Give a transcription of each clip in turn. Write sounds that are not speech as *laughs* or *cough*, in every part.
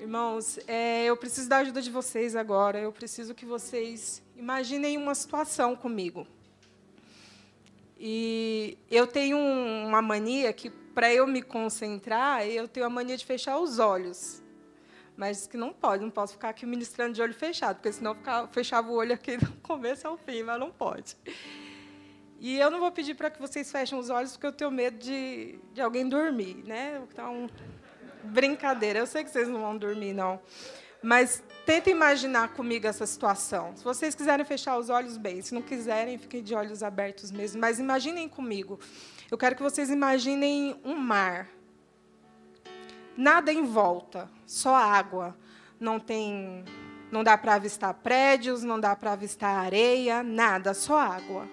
Irmãos, é, eu preciso da ajuda de vocês agora. Eu preciso que vocês imaginem uma situação comigo. E eu tenho uma mania que, para eu me concentrar, eu tenho a mania de fechar os olhos. Mas que não pode, não posso ficar aqui ministrando de olho fechado, porque senão eu fechava o olho aqui *laughs* do começo ao fim, mas não pode. E eu não vou pedir para que vocês fechem os olhos, porque eu tenho medo de, de alguém dormir. Né? Então, brincadeira. Eu sei que vocês não vão dormir, não. Mas tenta imaginar comigo essa situação. Se vocês quiserem fechar os olhos, bem. Se não quiserem, fiquem de olhos abertos mesmo. Mas imaginem comigo. Eu quero que vocês imaginem um mar. Nada em volta, só água. Não tem, não dá para avistar prédios, não dá para avistar areia, nada, só água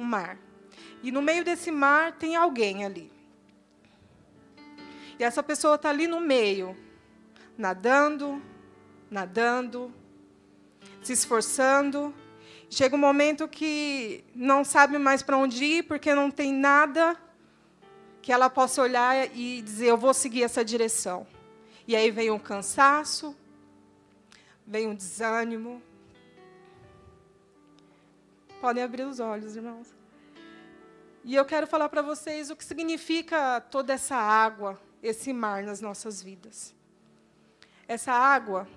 um mar. E no meio desse mar tem alguém ali. E essa pessoa está ali no meio, nadando, nadando, se esforçando. Chega um momento que não sabe mais para onde ir, porque não tem nada que ela possa olhar e dizer: eu vou seguir essa direção. E aí vem um cansaço, vem um desânimo, Podem abrir os olhos, irmãos. E eu quero falar para vocês o que significa toda essa água, esse mar nas nossas vidas. Essa água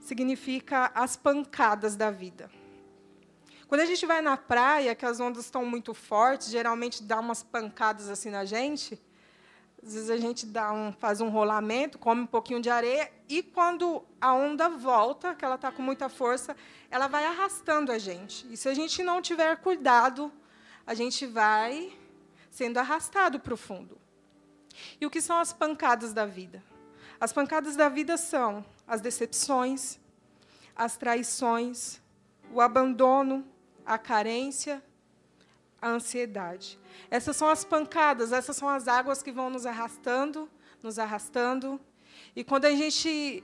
significa as pancadas da vida. Quando a gente vai na praia, que as ondas estão muito fortes, geralmente dá umas pancadas assim na gente. Às vezes a gente dá um, faz um rolamento, come um pouquinho de areia, e quando a onda volta, que ela está com muita força, ela vai arrastando a gente. E se a gente não tiver cuidado, a gente vai sendo arrastado para o fundo. E o que são as pancadas da vida? As pancadas da vida são as decepções, as traições, o abandono, a carência, a ansiedade. Essas são as pancadas, essas são as águas que vão nos arrastando, nos arrastando. E quando a gente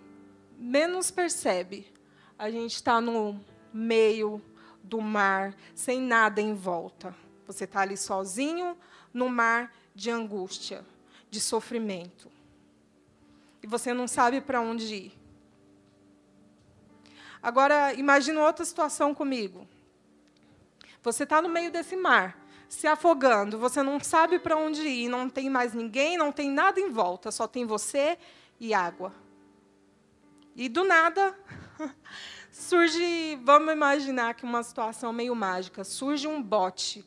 menos percebe, a gente está no meio do mar, sem nada em volta. Você está ali sozinho no mar de angústia, de sofrimento. E você não sabe para onde ir. Agora, imagine outra situação comigo. Você está no meio desse mar, se afogando, você não sabe para onde ir, não tem mais ninguém, não tem nada em volta, só tem você e água. E do nada *laughs* surge, vamos imaginar que uma situação meio mágica, surge um bote,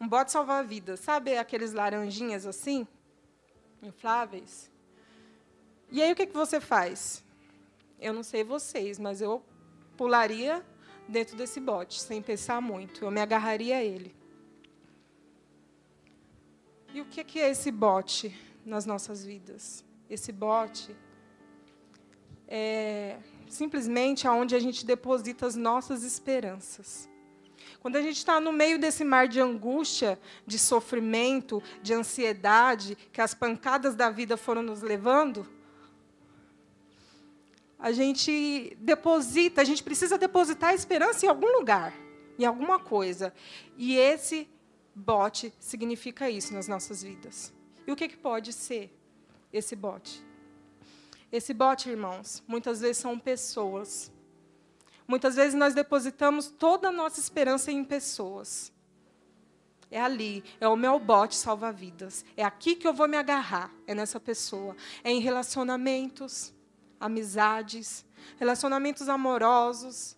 um bote salva-vidas, sabe aqueles laranjinhas assim, infláveis? E aí o que, que você faz? Eu não sei vocês, mas eu pularia dentro desse bote, sem pensar muito. Eu me agarraria a ele. E o que é esse bote nas nossas vidas? Esse bote é simplesmente aonde a gente deposita as nossas esperanças. Quando a gente está no meio desse mar de angústia, de sofrimento, de ansiedade, que as pancadas da vida foram nos levando, a gente deposita, a gente precisa depositar a esperança em algum lugar, em alguma coisa. E esse bote significa isso nas nossas vidas. E o que, que pode ser esse bote? Esse bote, irmãos, muitas vezes são pessoas. Muitas vezes nós depositamos toda a nossa esperança em pessoas. É ali, é o meu bote salva-vidas. É aqui que eu vou me agarrar, é nessa pessoa. É em relacionamentos, amizades, relacionamentos amorosos.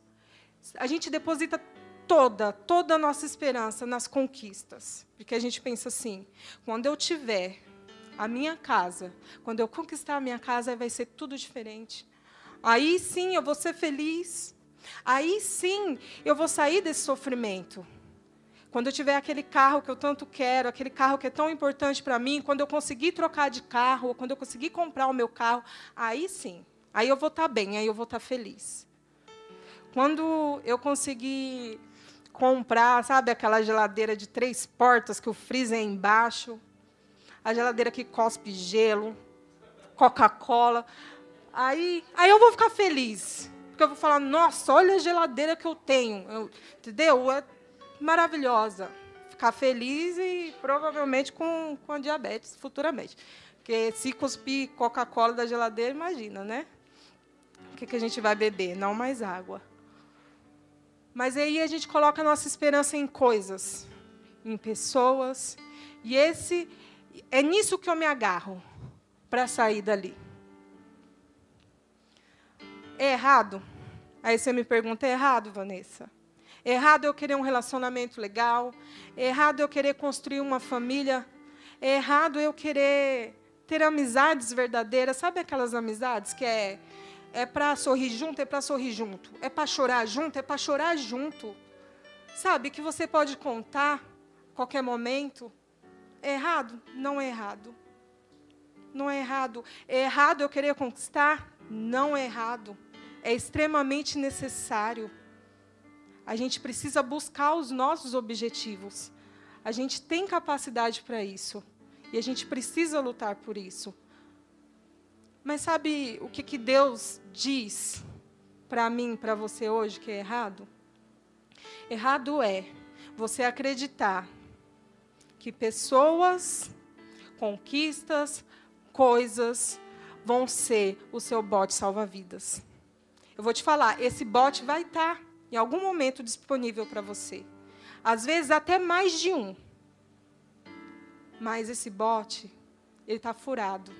A gente deposita toda, toda a nossa esperança nas conquistas. Porque a gente pensa assim: quando eu tiver a minha casa, quando eu conquistar a minha casa, vai ser tudo diferente. Aí sim eu vou ser feliz. Aí sim eu vou sair desse sofrimento. Quando eu tiver aquele carro que eu tanto quero, aquele carro que é tão importante para mim, quando eu conseguir trocar de carro, quando eu conseguir comprar o meu carro, aí sim, aí eu vou estar tá bem, aí eu vou estar tá feliz. Quando eu conseguir comprar, sabe, aquela geladeira de três portas que o freezer é embaixo, a geladeira que cospe gelo, Coca-Cola, aí, aí eu vou ficar feliz. Porque eu vou falar, nossa, olha a geladeira que eu tenho. Eu, entendeu? É maravilhosa. Ficar feliz e provavelmente com, com a diabetes futuramente. Porque se cuspir Coca-Cola da geladeira, imagina, né? que, que a gente vai beber? Não mais água. Mas aí a gente coloca a nossa esperança em coisas, em pessoas, e esse é nisso que eu me agarro para sair dali. É errado? Aí você me pergunta, é errado, Vanessa? É errado eu querer um relacionamento legal? É errado eu querer construir uma família? É errado eu querer ter amizades verdadeiras? Sabe aquelas amizades que é é para sorrir junto, é para sorrir junto. É para chorar junto, é para chorar junto. Sabe que você pode contar qualquer momento. É errado? Não é errado. Não é errado. É errado eu querer conquistar? Não é errado. É extremamente necessário. A gente precisa buscar os nossos objetivos. A gente tem capacidade para isso. E a gente precisa lutar por isso. Mas sabe o que, que Deus diz para mim, para você hoje, que é errado? Errado é você acreditar que pessoas, conquistas, coisas vão ser o seu bote salva-vidas. Eu vou te falar, esse bote vai estar tá em algum momento disponível para você. Às vezes até mais de um. Mas esse bote, ele está furado.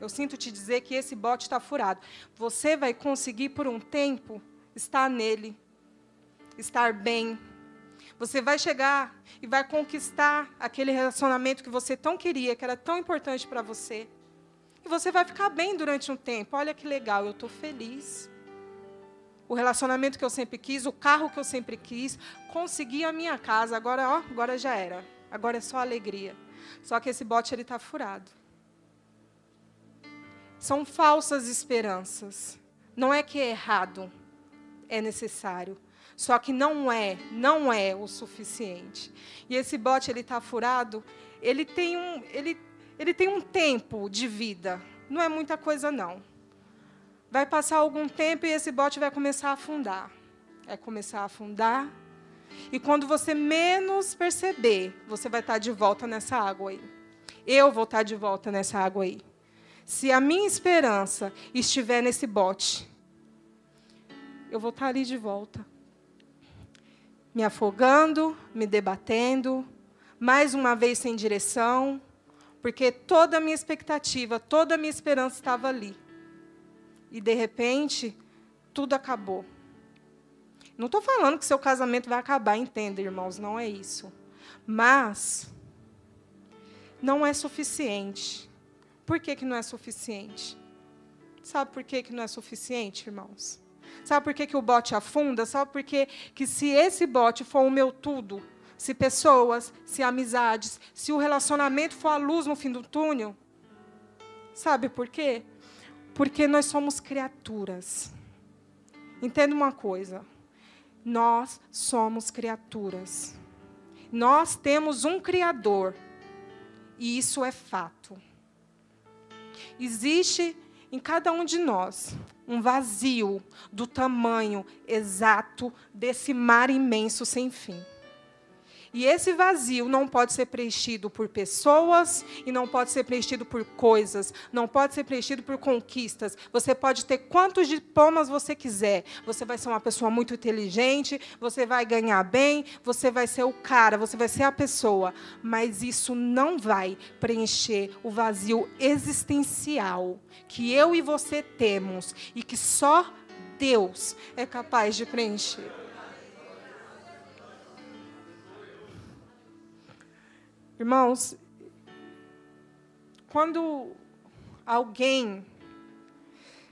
Eu sinto te dizer que esse bote está furado. Você vai conseguir, por um tempo, estar nele, estar bem. Você vai chegar e vai conquistar aquele relacionamento que você tão queria, que era tão importante para você. E você vai ficar bem durante um tempo. Olha que legal, eu estou feliz. O relacionamento que eu sempre quis, o carro que eu sempre quis, consegui a minha casa. Agora, ó, agora já era. Agora é só alegria. Só que esse bote ele está furado. São falsas esperanças. Não é que é errado, é necessário. Só que não é, não é o suficiente. E esse bote ele está furado, ele tem um, ele, ele tem um tempo de vida. Não é muita coisa não. Vai passar algum tempo e esse bote vai começar a afundar. Vai começar a afundar. E quando você menos perceber, você vai estar de volta nessa água aí. Eu vou estar de volta nessa água aí se a minha esperança estiver nesse bote, eu vou estar ali de volta. Me afogando, me debatendo, mais uma vez sem direção, porque toda a minha expectativa, toda a minha esperança estava ali. E, de repente, tudo acabou. Não estou falando que seu casamento vai acabar, entenda, irmãos, não é isso. Mas não é suficiente. Por que, que não é suficiente? Sabe por que, que não é suficiente, irmãos? Sabe por que, que o bote afunda? Sabe por que, que se esse bote for o meu tudo, se pessoas, se amizades, se o relacionamento for a luz no fim do túnel? Sabe por quê? Porque nós somos criaturas. Entenda uma coisa. Nós somos criaturas. Nós temos um Criador. E isso é fato. Existe em cada um de nós um vazio do tamanho exato desse mar imenso sem fim. E esse vazio não pode ser preenchido por pessoas e não pode ser preenchido por coisas, não pode ser preenchido por conquistas. Você pode ter quantos diplomas você quiser. Você vai ser uma pessoa muito inteligente, você vai ganhar bem, você vai ser o cara, você vai ser a pessoa, mas isso não vai preencher o vazio existencial que eu e você temos e que só Deus é capaz de preencher. Irmãos, quando alguém.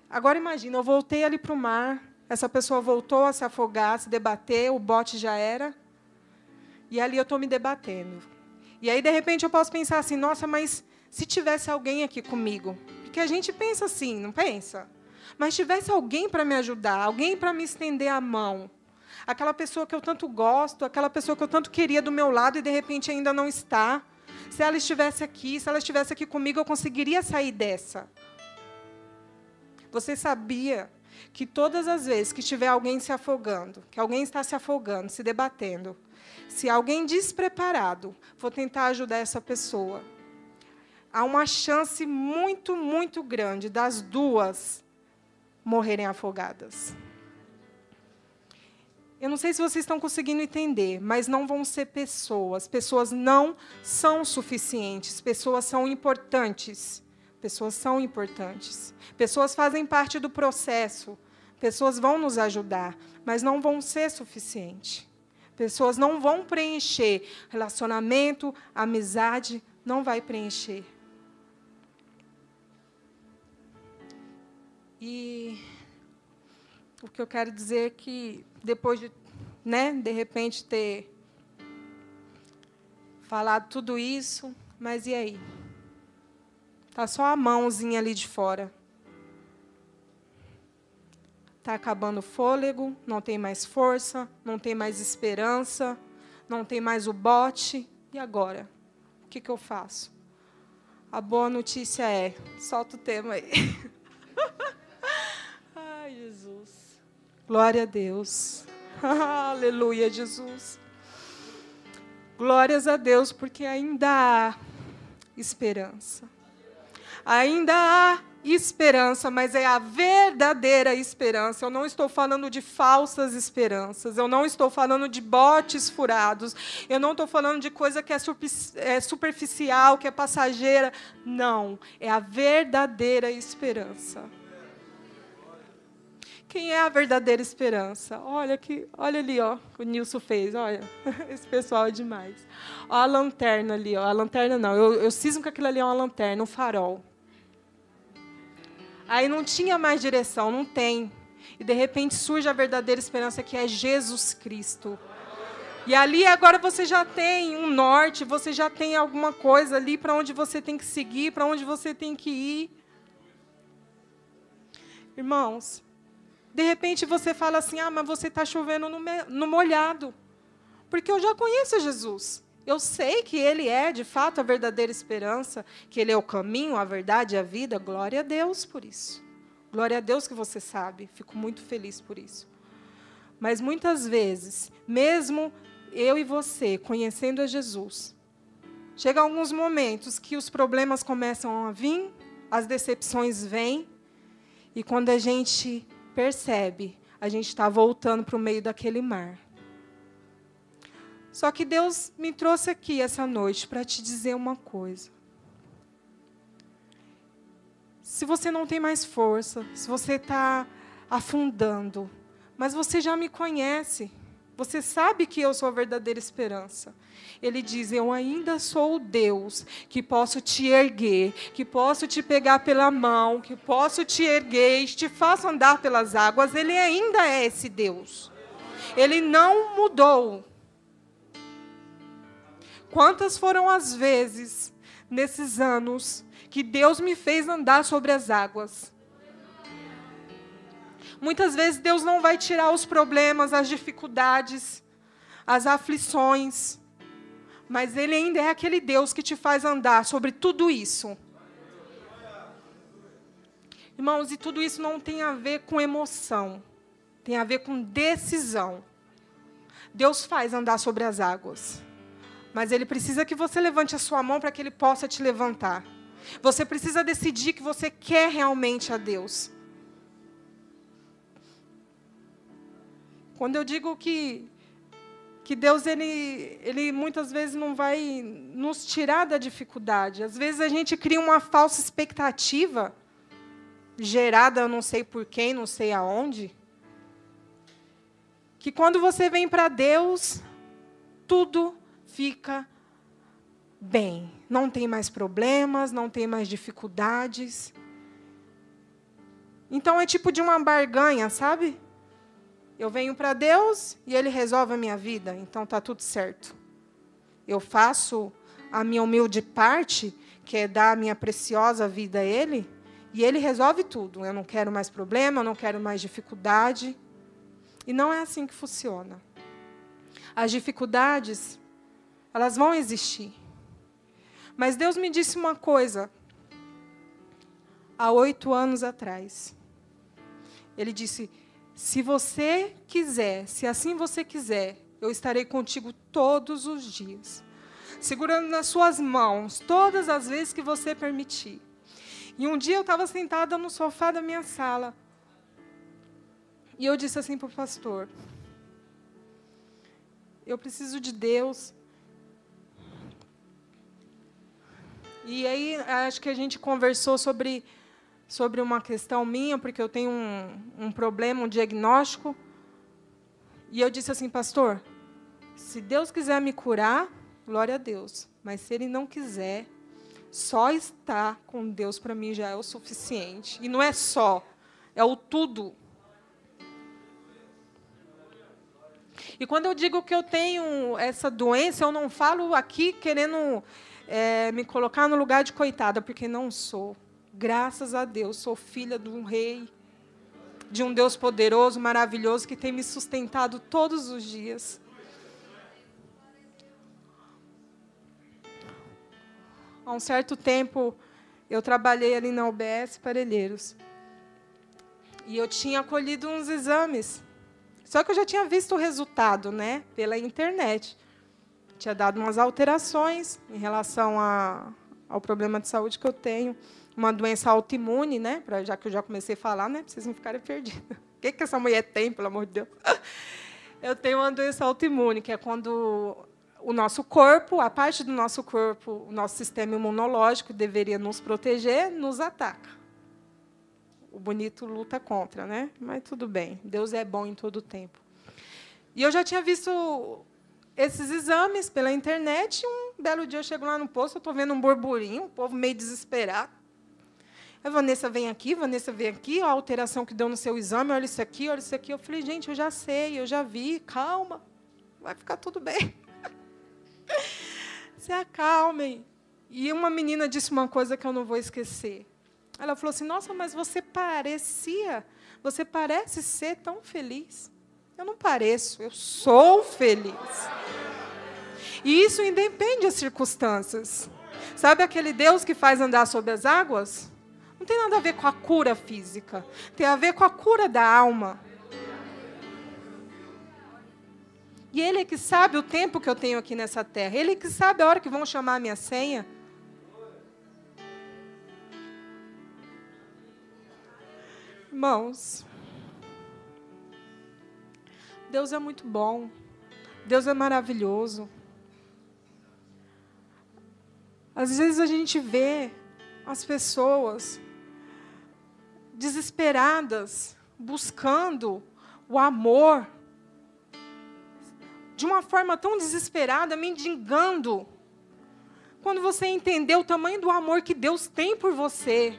Agora imagina, eu voltei ali para o mar, essa pessoa voltou a se afogar, se debater, o bote já era, e ali eu estou me debatendo. E aí, de repente, eu posso pensar assim: nossa, mas se tivesse alguém aqui comigo? Porque a gente pensa assim, não pensa? Mas tivesse alguém para me ajudar, alguém para me estender a mão, aquela pessoa que eu tanto gosto, aquela pessoa que eu tanto queria do meu lado e de repente ainda não está. Se ela estivesse aqui, se ela estivesse aqui comigo, eu conseguiria sair dessa. Você sabia que todas as vezes que tiver alguém se afogando, que alguém está se afogando, se debatendo, se alguém despreparado for tentar ajudar essa pessoa, há uma chance muito, muito grande das duas morrerem afogadas. Eu não sei se vocês estão conseguindo entender, mas não vão ser pessoas. Pessoas não são suficientes. Pessoas são importantes. Pessoas são importantes. Pessoas fazem parte do processo. Pessoas vão nos ajudar, mas não vão ser suficiente. Pessoas não vão preencher. Relacionamento, amizade, não vai preencher. E o que eu quero dizer é que depois de, né, de repente ter falado tudo isso, mas e aí? Tá só a mãozinha ali de fora. Tá acabando o fôlego, não tem mais força, não tem mais esperança, não tem mais o bote. E agora? O que, que eu faço? A boa notícia é, solta o tema aí. *laughs* Ai, Jesus. Glória a Deus. *laughs* Aleluia, Jesus. Glórias a Deus, porque ainda há esperança. Ainda há esperança, mas é a verdadeira esperança. Eu não estou falando de falsas esperanças, eu não estou falando de botes furados, eu não estou falando de coisa que é, é superficial, que é passageira. Não, é a verdadeira esperança. Quem é a verdadeira esperança? Olha que, olha ali, ó, o Nilson fez, olha, *laughs* esse pessoal é demais. Ó, a lanterna ali, ó, a lanterna não, eu, eu cismo que aquilo ali é uma lanterna, um farol. Aí não tinha mais direção, não tem. E de repente surge a verdadeira esperança que é Jesus Cristo. E ali agora você já tem um norte, você já tem alguma coisa ali para onde você tem que seguir, para onde você tem que ir. Irmãos, de repente você fala assim: ah, mas você está chovendo no, no molhado. Porque eu já conheço Jesus. Eu sei que Ele é, de fato, a verdadeira esperança, que Ele é o caminho, a verdade a vida. Glória a Deus por isso. Glória a Deus que você sabe. Fico muito feliz por isso. Mas muitas vezes, mesmo eu e você conhecendo a Jesus, chega alguns momentos que os problemas começam a vir, as decepções vêm, e quando a gente percebe, a gente está voltando para o meio daquele mar. Só que Deus me trouxe aqui essa noite para te dizer uma coisa. Se você não tem mais força, se você está afundando, mas você já me conhece, você sabe que eu sou a verdadeira esperança. Ele diz: Eu ainda sou o Deus que posso te erguer, que posso te pegar pela mão, que posso te erguer e te faço andar pelas águas. Ele ainda é esse Deus. Ele não mudou. Quantas foram as vezes nesses anos que Deus me fez andar sobre as águas? Muitas vezes Deus não vai tirar os problemas, as dificuldades, as aflições, mas Ele ainda é aquele Deus que te faz andar sobre tudo isso. Irmãos, e tudo isso não tem a ver com emoção, tem a ver com decisão. Deus faz andar sobre as águas, mas Ele precisa que você levante a sua mão para que Ele possa te levantar. Você precisa decidir que você quer realmente a Deus. Quando eu digo que que Deus ele, ele muitas vezes não vai nos tirar da dificuldade. Às vezes a gente cria uma falsa expectativa gerada, eu não sei por quem, não sei aonde, que quando você vem para Deus, tudo fica bem. Não tem mais problemas, não tem mais dificuldades. Então é tipo de uma barganha, sabe? Eu venho para Deus e Ele resolve a minha vida, então está tudo certo. Eu faço a minha humilde parte, que é dar a minha preciosa vida a Ele, e Ele resolve tudo. Eu não quero mais problema, eu não quero mais dificuldade. E não é assim que funciona. As dificuldades, elas vão existir. Mas Deus me disse uma coisa há oito anos atrás. Ele disse: se você quiser, se assim você quiser, eu estarei contigo todos os dias, segurando nas suas mãos todas as vezes que você permitir. E um dia eu estava sentada no sofá da minha sala, E eu disse assim para o pastor: eu preciso de Deus. E aí acho que a gente conversou sobre sobre uma questão minha, porque eu tenho um, um problema, um diagnóstico. E eu disse assim, pastor, se Deus quiser me curar, glória a Deus. Mas se Ele não quiser, só estar com Deus para mim já é o suficiente. E não é só, é o tudo. E quando eu digo que eu tenho essa doença, eu não falo aqui querendo é, me colocar no lugar de coitada, porque não sou. Graças a Deus, sou filha de um rei, de um Deus poderoso, maravilhoso, que tem me sustentado todos os dias. Há um certo tempo, eu trabalhei ali na UBS Parelheiros. E eu tinha colhido uns exames. Só que eu já tinha visto o resultado, né, pela internet. Tinha dado umas alterações em relação a, ao problema de saúde que eu tenho uma doença autoimune, né? Pra, já que eu já comecei a falar, né? Vocês não ficarem perdidos. *laughs* O que, que essa mulher tem, pelo amor de Deus? *laughs* Eu tenho uma doença autoimune, que é quando o nosso corpo, a parte do nosso corpo, o nosso sistema imunológico deveria nos proteger, nos ataca. O bonito luta contra, né? Mas tudo bem. Deus é bom em todo tempo. E eu já tinha visto esses exames pela internet. Um belo dia eu chego lá no posto, eu estou vendo um burburinho, o povo meio desesperado. A Vanessa vem aqui, Vanessa vem aqui, a alteração que deu no seu exame, olha isso aqui, olha isso aqui. Eu falei, gente, eu já sei, eu já vi, calma, vai ficar tudo bem. *laughs* Se acalmem. E uma menina disse uma coisa que eu não vou esquecer. Ela falou assim: Nossa, mas você parecia, você parece ser tão feliz. Eu não pareço, eu sou feliz. E isso independe das circunstâncias. Sabe aquele Deus que faz andar sobre as águas? Não tem nada a ver com a cura física. Tem a ver com a cura da alma. E Ele é que sabe o tempo que eu tenho aqui nessa terra. Ele é que sabe a hora que vão chamar a minha senha. Irmãos, Deus é muito bom. Deus é maravilhoso. Às vezes a gente vê as pessoas desesperadas, buscando o amor, de uma forma tão desesperada, mendigando. Quando você entender o tamanho do amor que Deus tem por você,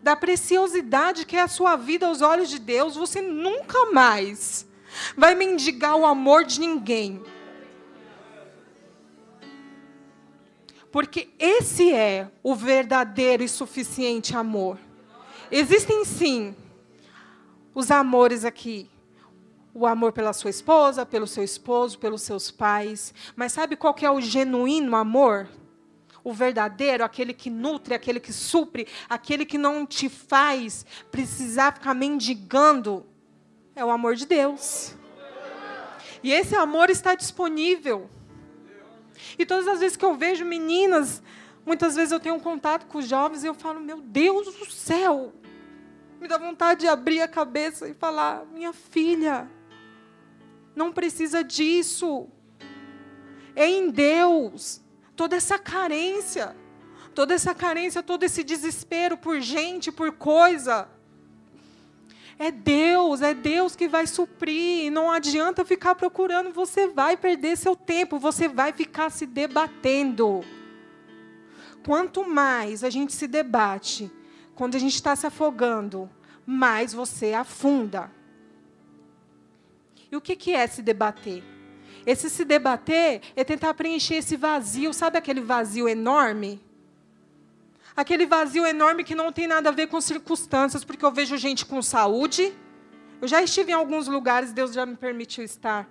da preciosidade que é a sua vida aos olhos de Deus, você nunca mais vai mendigar o amor de ninguém. Porque esse é o verdadeiro e suficiente amor. Existem sim os amores aqui. O amor pela sua esposa, pelo seu esposo, pelos seus pais. Mas sabe qual que é o genuíno amor? O verdadeiro, aquele que nutre, aquele que supre, aquele que não te faz precisar ficar mendigando. É o amor de Deus. E esse amor está disponível. E todas as vezes que eu vejo meninas, muitas vezes eu tenho um contato com os jovens e eu falo: Meu Deus do céu, me dá vontade de abrir a cabeça e falar: minha filha, não precisa disso. É em Deus. Toda essa carência, toda essa carência, todo esse desespero por gente, por coisa. É Deus, é Deus que vai suprir. Não adianta ficar procurando, você vai perder seu tempo, você vai ficar se debatendo. Quanto mais a gente se debate, quando a gente está se afogando, mais você afunda. E o que é se debater? Esse se debater é tentar preencher esse vazio, sabe aquele vazio enorme? Aquele vazio enorme que não tem nada a ver com circunstâncias, porque eu vejo gente com saúde. Eu já estive em alguns lugares, Deus já me permitiu estar.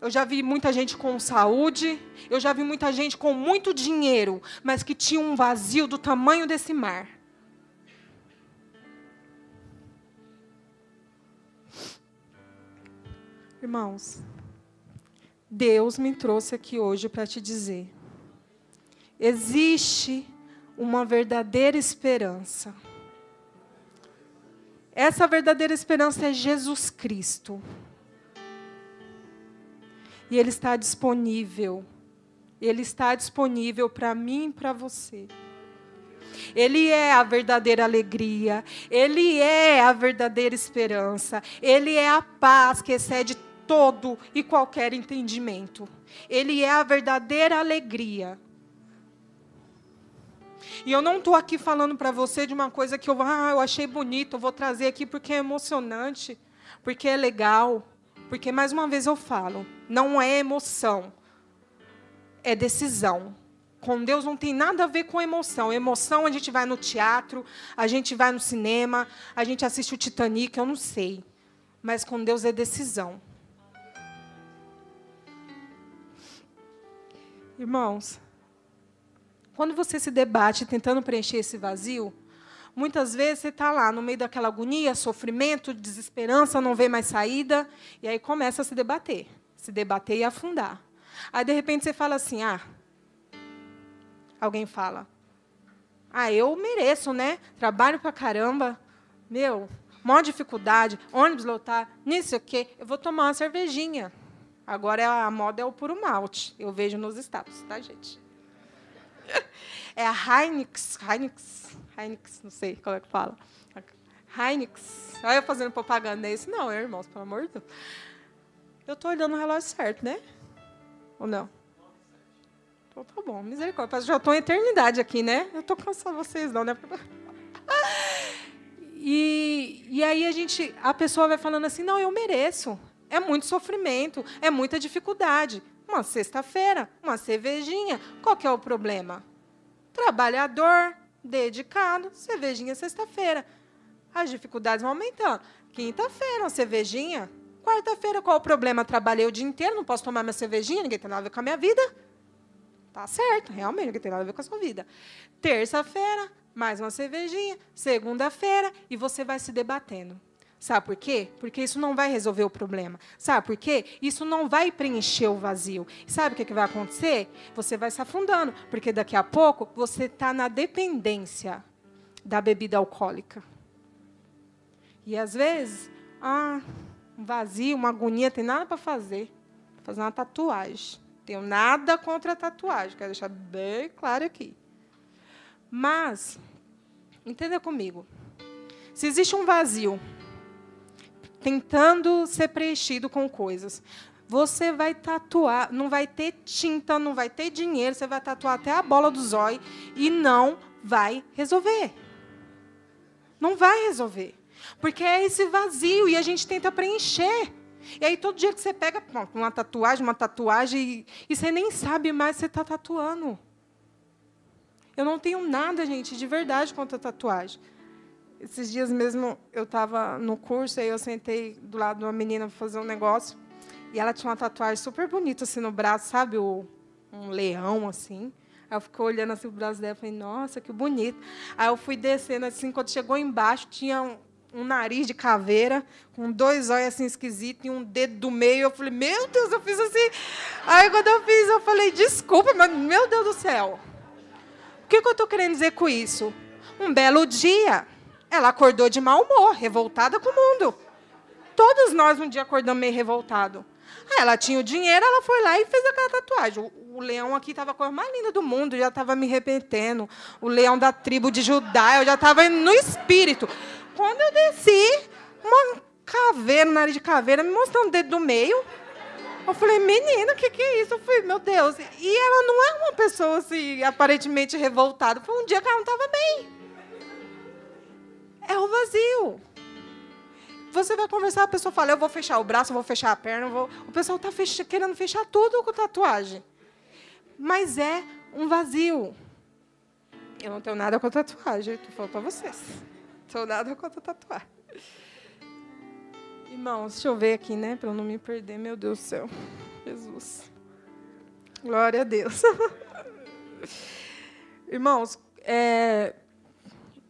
Eu já vi muita gente com saúde, eu já vi muita gente com muito dinheiro, mas que tinha um vazio do tamanho desse mar. Irmãos, Deus me trouxe aqui hoje para te dizer: existe uma verdadeira esperança. Essa verdadeira esperança é Jesus Cristo. E Ele está disponível. Ele está disponível para mim e para você. Ele é a verdadeira alegria, Ele é a verdadeira esperança, Ele é a paz que excede todo e qualquer entendimento. Ele é a verdadeira alegria. E eu não estou aqui falando para você de uma coisa que eu, ah, eu achei bonito, eu vou trazer aqui porque é emocionante, porque é legal. Porque, mais uma vez, eu falo, não é emoção, é decisão. Com Deus não tem nada a ver com emoção. Emoção, a gente vai no teatro, a gente vai no cinema, a gente assiste o Titanic, eu não sei. Mas com Deus é decisão. Irmãos, quando você se debate tentando preencher esse vazio, muitas vezes você está lá no meio daquela agonia, sofrimento, desesperança, não vê mais saída, e aí começa a se debater, se debater e afundar. Aí, de repente, você fala assim: ah, alguém fala, ah, eu mereço, né? Trabalho pra caramba, meu, maior dificuldade, ônibus lotar, nisso o quê? Eu vou tomar uma cervejinha. Agora a moda é o puro malte. Eu vejo nos status, tá, gente? *laughs* É a Heinix, Heinix, Heinix, não sei como é que fala. Heinix. Olha eu fazendo propaganda isso. Não, irmãos, pelo amor de Deus. Eu estou olhando o relógio certo, né? Ou não? Então tá bom, misericórdia. Já estou em eternidade aqui, né? Eu estou cansando vocês, não, né? *laughs* E, e aí a gente, a pessoa vai falando assim, não, eu mereço. É muito sofrimento, é muita dificuldade. Uma sexta-feira, uma cervejinha, qual que é o problema? Trabalhador, dedicado, cervejinha sexta-feira. As dificuldades vão aumentando. Quinta-feira, uma cervejinha. Quarta-feira, qual o problema? Trabalhei o dia inteiro, não posso tomar minha cervejinha, ninguém tem nada a ver com a minha vida. Tá certo, realmente, ninguém tem nada a ver com a sua vida. Terça-feira, mais uma cervejinha. Segunda-feira, e você vai se debatendo. Sabe por quê? Porque isso não vai resolver o problema. Sabe por quê? Isso não vai preencher o vazio. sabe o que, vai acontecer? Você vai se afundando, porque daqui a pouco você está na dependência da bebida alcoólica. E às vezes, ah, um vazio, uma agonia, tem nada para fazer. Vou fazer uma tatuagem. Tenho nada contra a tatuagem, quero deixar bem claro aqui. Mas, entenda comigo. Se existe um vazio tentando ser preenchido com coisas. Você vai tatuar, não vai ter tinta, não vai ter dinheiro, você vai tatuar até a bola do zóio e não vai resolver. Não vai resolver. Porque é esse vazio e a gente tenta preencher. E aí, todo dia que você pega uma tatuagem, uma tatuagem, e, você nem sabe mais se você está tatuando. Eu não tenho nada, gente, de verdade contra a tatuagem. Esses dias mesmo eu estava no curso e eu sentei do lado de uma menina para fazer um negócio e ela tinha uma tatuagem super bonita assim no braço, sabe, o, um leão assim. Aí eu fiquei olhando assim o braço dela e falei, nossa, que bonito. Aí eu fui descendo assim, quando chegou embaixo tinha um, um nariz de caveira, com dois olhos assim esquisitos e um dedo do meio. Eu falei, meu Deus, eu fiz assim. Aí quando eu fiz, eu falei, desculpa, mas meu Deus do céu. O que, que eu estou querendo dizer com isso? Um belo dia, ela acordou de mau humor, revoltada com o mundo. Todos nós um dia acordamos meio revoltado. Ela tinha o dinheiro, ela foi lá e fez aquela tatuagem. O, leão aqui estava a cor mais linda do mundo, já estava me arrependendo. O leão da tribo de Judá, eu já estava no espírito. Quando eu desci, uma caveira, nariz de caveira, me mostrando o dedo do meio. Eu falei, menina, o que, que é isso? Eu falei, meu Deus. E ela não é uma pessoa assim, aparentemente revoltada. Foi um dia que ela não estava bem. É o vazio. Você vai conversar, a pessoa fala, eu vou fechar o braço, eu vou fechar a perna, vou... o pessoal está querendo fechar tudo com tatuagem. Mas é um vazio. Eu não tenho nada com tatuagem, estou falando para vocês. Não tenho nada com tatuagem. Irmãos, deixa eu ver aqui, né? Para eu não me perder, meu Deus do céu. Jesus. Glória a Deus. *laughs* Irmãos, é,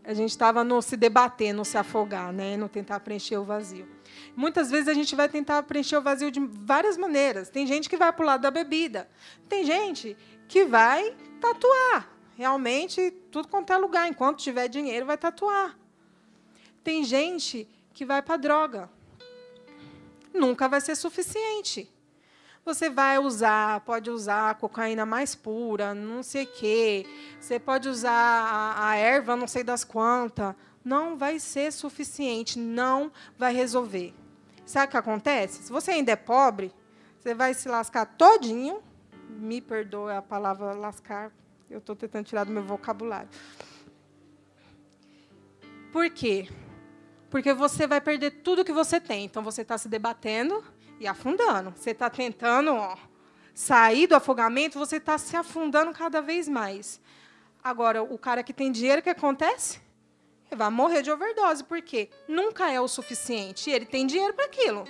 a gente estava no se debater, no se afogar, né? no tentar preencher o vazio. Muitas vezes a gente vai tentar preencher o vazio de várias maneiras. Tem gente que vai para o lado da bebida. Tem gente que vai tatuar. Realmente, tudo quanto é lugar. Enquanto tiver dinheiro, vai tatuar. Tem gente que vai para droga. Nunca vai ser suficiente. Você vai usar, pode usar a cocaína mais pura, não sei o quê. Você pode usar a, a erva, não sei das quantas. Não vai ser suficiente, não vai resolver. Sabe o que acontece? Se você ainda é pobre, você vai se lascar todinho. Me perdoe a palavra lascar, eu estou tentando tirar do meu vocabulário. Por quê? Porque você vai perder tudo que você tem. Então você está se debatendo e afundando. Você está tentando ó, sair do afogamento, você está se afundando cada vez mais. Agora, o cara que tem dinheiro, o que acontece? Ele vai morrer de overdose, porque nunca é o suficiente. E ele tem dinheiro para aquilo.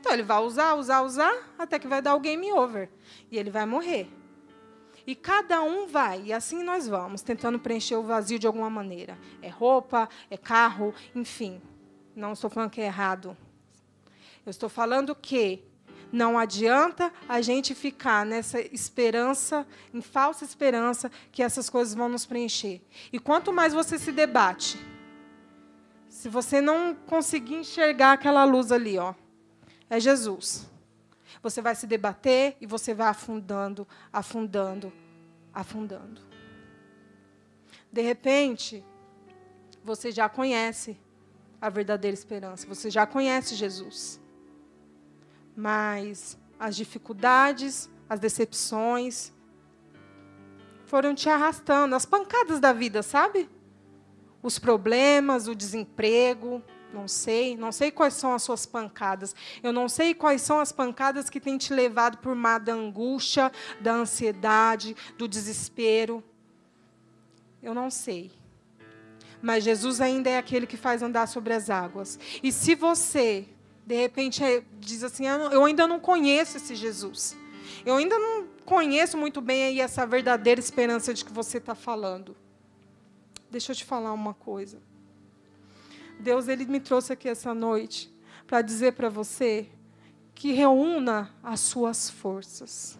Então, ele vai usar, usar, usar, até que vai dar o game over. E ele vai morrer. E cada um vai, e assim nós vamos, tentando preencher o vazio de alguma maneira. É roupa, é carro, enfim. Não estou falando que é errado. Eu estou falando que não adianta a gente ficar nessa esperança, em falsa esperança, que essas coisas vão nos preencher. E quanto mais você se debate, se você não conseguir enxergar aquela luz ali, ó, é Jesus. Você vai se debater e você vai afundando, afundando, afundando. De repente, você já conhece a verdadeira esperança, você já conhece Jesus. Mas as dificuldades, as decepções foram te arrastando, as pancadas da vida, sabe? Os problemas, o desemprego, não sei, não sei quais são as suas pancadas. Eu não sei quais são as pancadas que têm te levado por mar da angústia, da ansiedade, do desespero. Eu não sei. Mas Jesus ainda é aquele que faz andar sobre as águas. E se você, de repente, é, diz assim: Eu ainda não conheço esse Jesus. Eu ainda não conheço muito bem aí essa verdadeira esperança de que você está falando. Deixa eu te falar uma coisa. Deus ele me trouxe aqui essa noite para dizer para você que reúna as suas forças.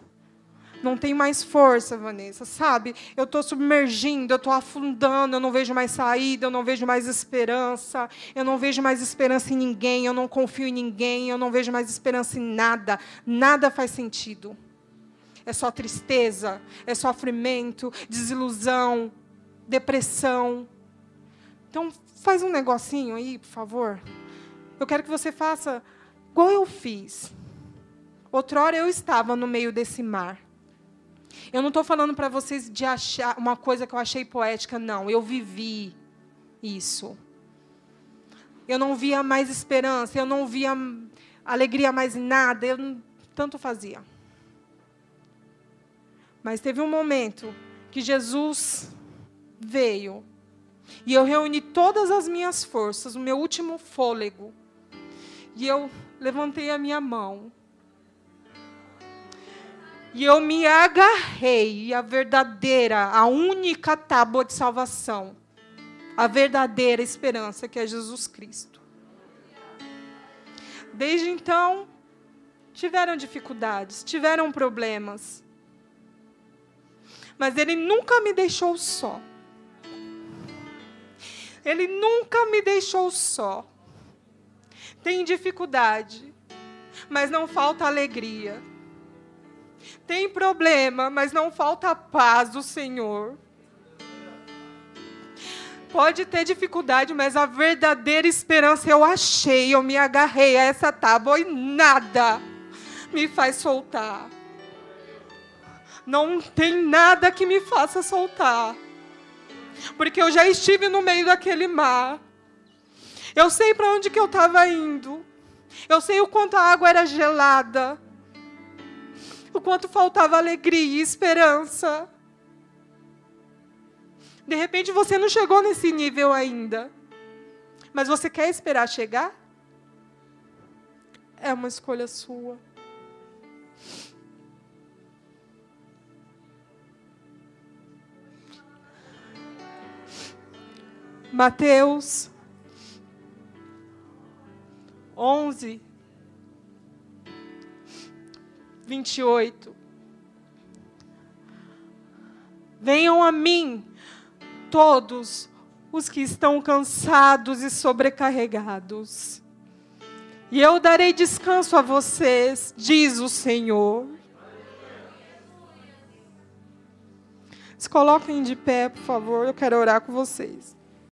Não tem mais força, Vanessa, sabe? Eu estou submergindo, eu estou afundando, eu não vejo mais saída, eu não vejo mais esperança, eu não vejo mais esperança em ninguém, eu não confio em ninguém, eu não vejo mais esperança em nada. Nada faz sentido. É só tristeza, é sofrimento, desilusão, depressão. Então, Faz um negocinho aí, por favor. Eu quero que você faça igual eu fiz. Outrora eu estava no meio desse mar. Eu não estou falando para vocês de achar uma coisa que eu achei poética, não. Eu vivi isso. Eu não via mais esperança, eu não via alegria mais nada, eu tanto fazia. Mas teve um momento que Jesus veio e eu reuni todas as minhas forças, o meu último fôlego. E eu levantei a minha mão. E eu me agarrei à verdadeira, a única tábua de salvação. A verdadeira esperança que é Jesus Cristo. Desde então, tiveram dificuldades, tiveram problemas. Mas Ele nunca me deixou só. Ele nunca me deixou só. Tem dificuldade, mas não falta alegria. Tem problema, mas não falta a paz do Senhor. Pode ter dificuldade, mas a verdadeira esperança eu achei. Eu me agarrei a essa tábua e nada me faz soltar. Não tem nada que me faça soltar porque eu já estive no meio daquele mar. Eu sei para onde que eu estava indo. Eu sei o quanto a água era gelada. O quanto faltava alegria e esperança. De repente você não chegou nesse nível ainda. Mas você quer esperar chegar? É uma escolha sua. Mateus 11, 28. Venham a mim todos os que estão cansados e sobrecarregados. E eu darei descanso a vocês, diz o Senhor. Se coloquem de pé, por favor, eu quero orar com vocês.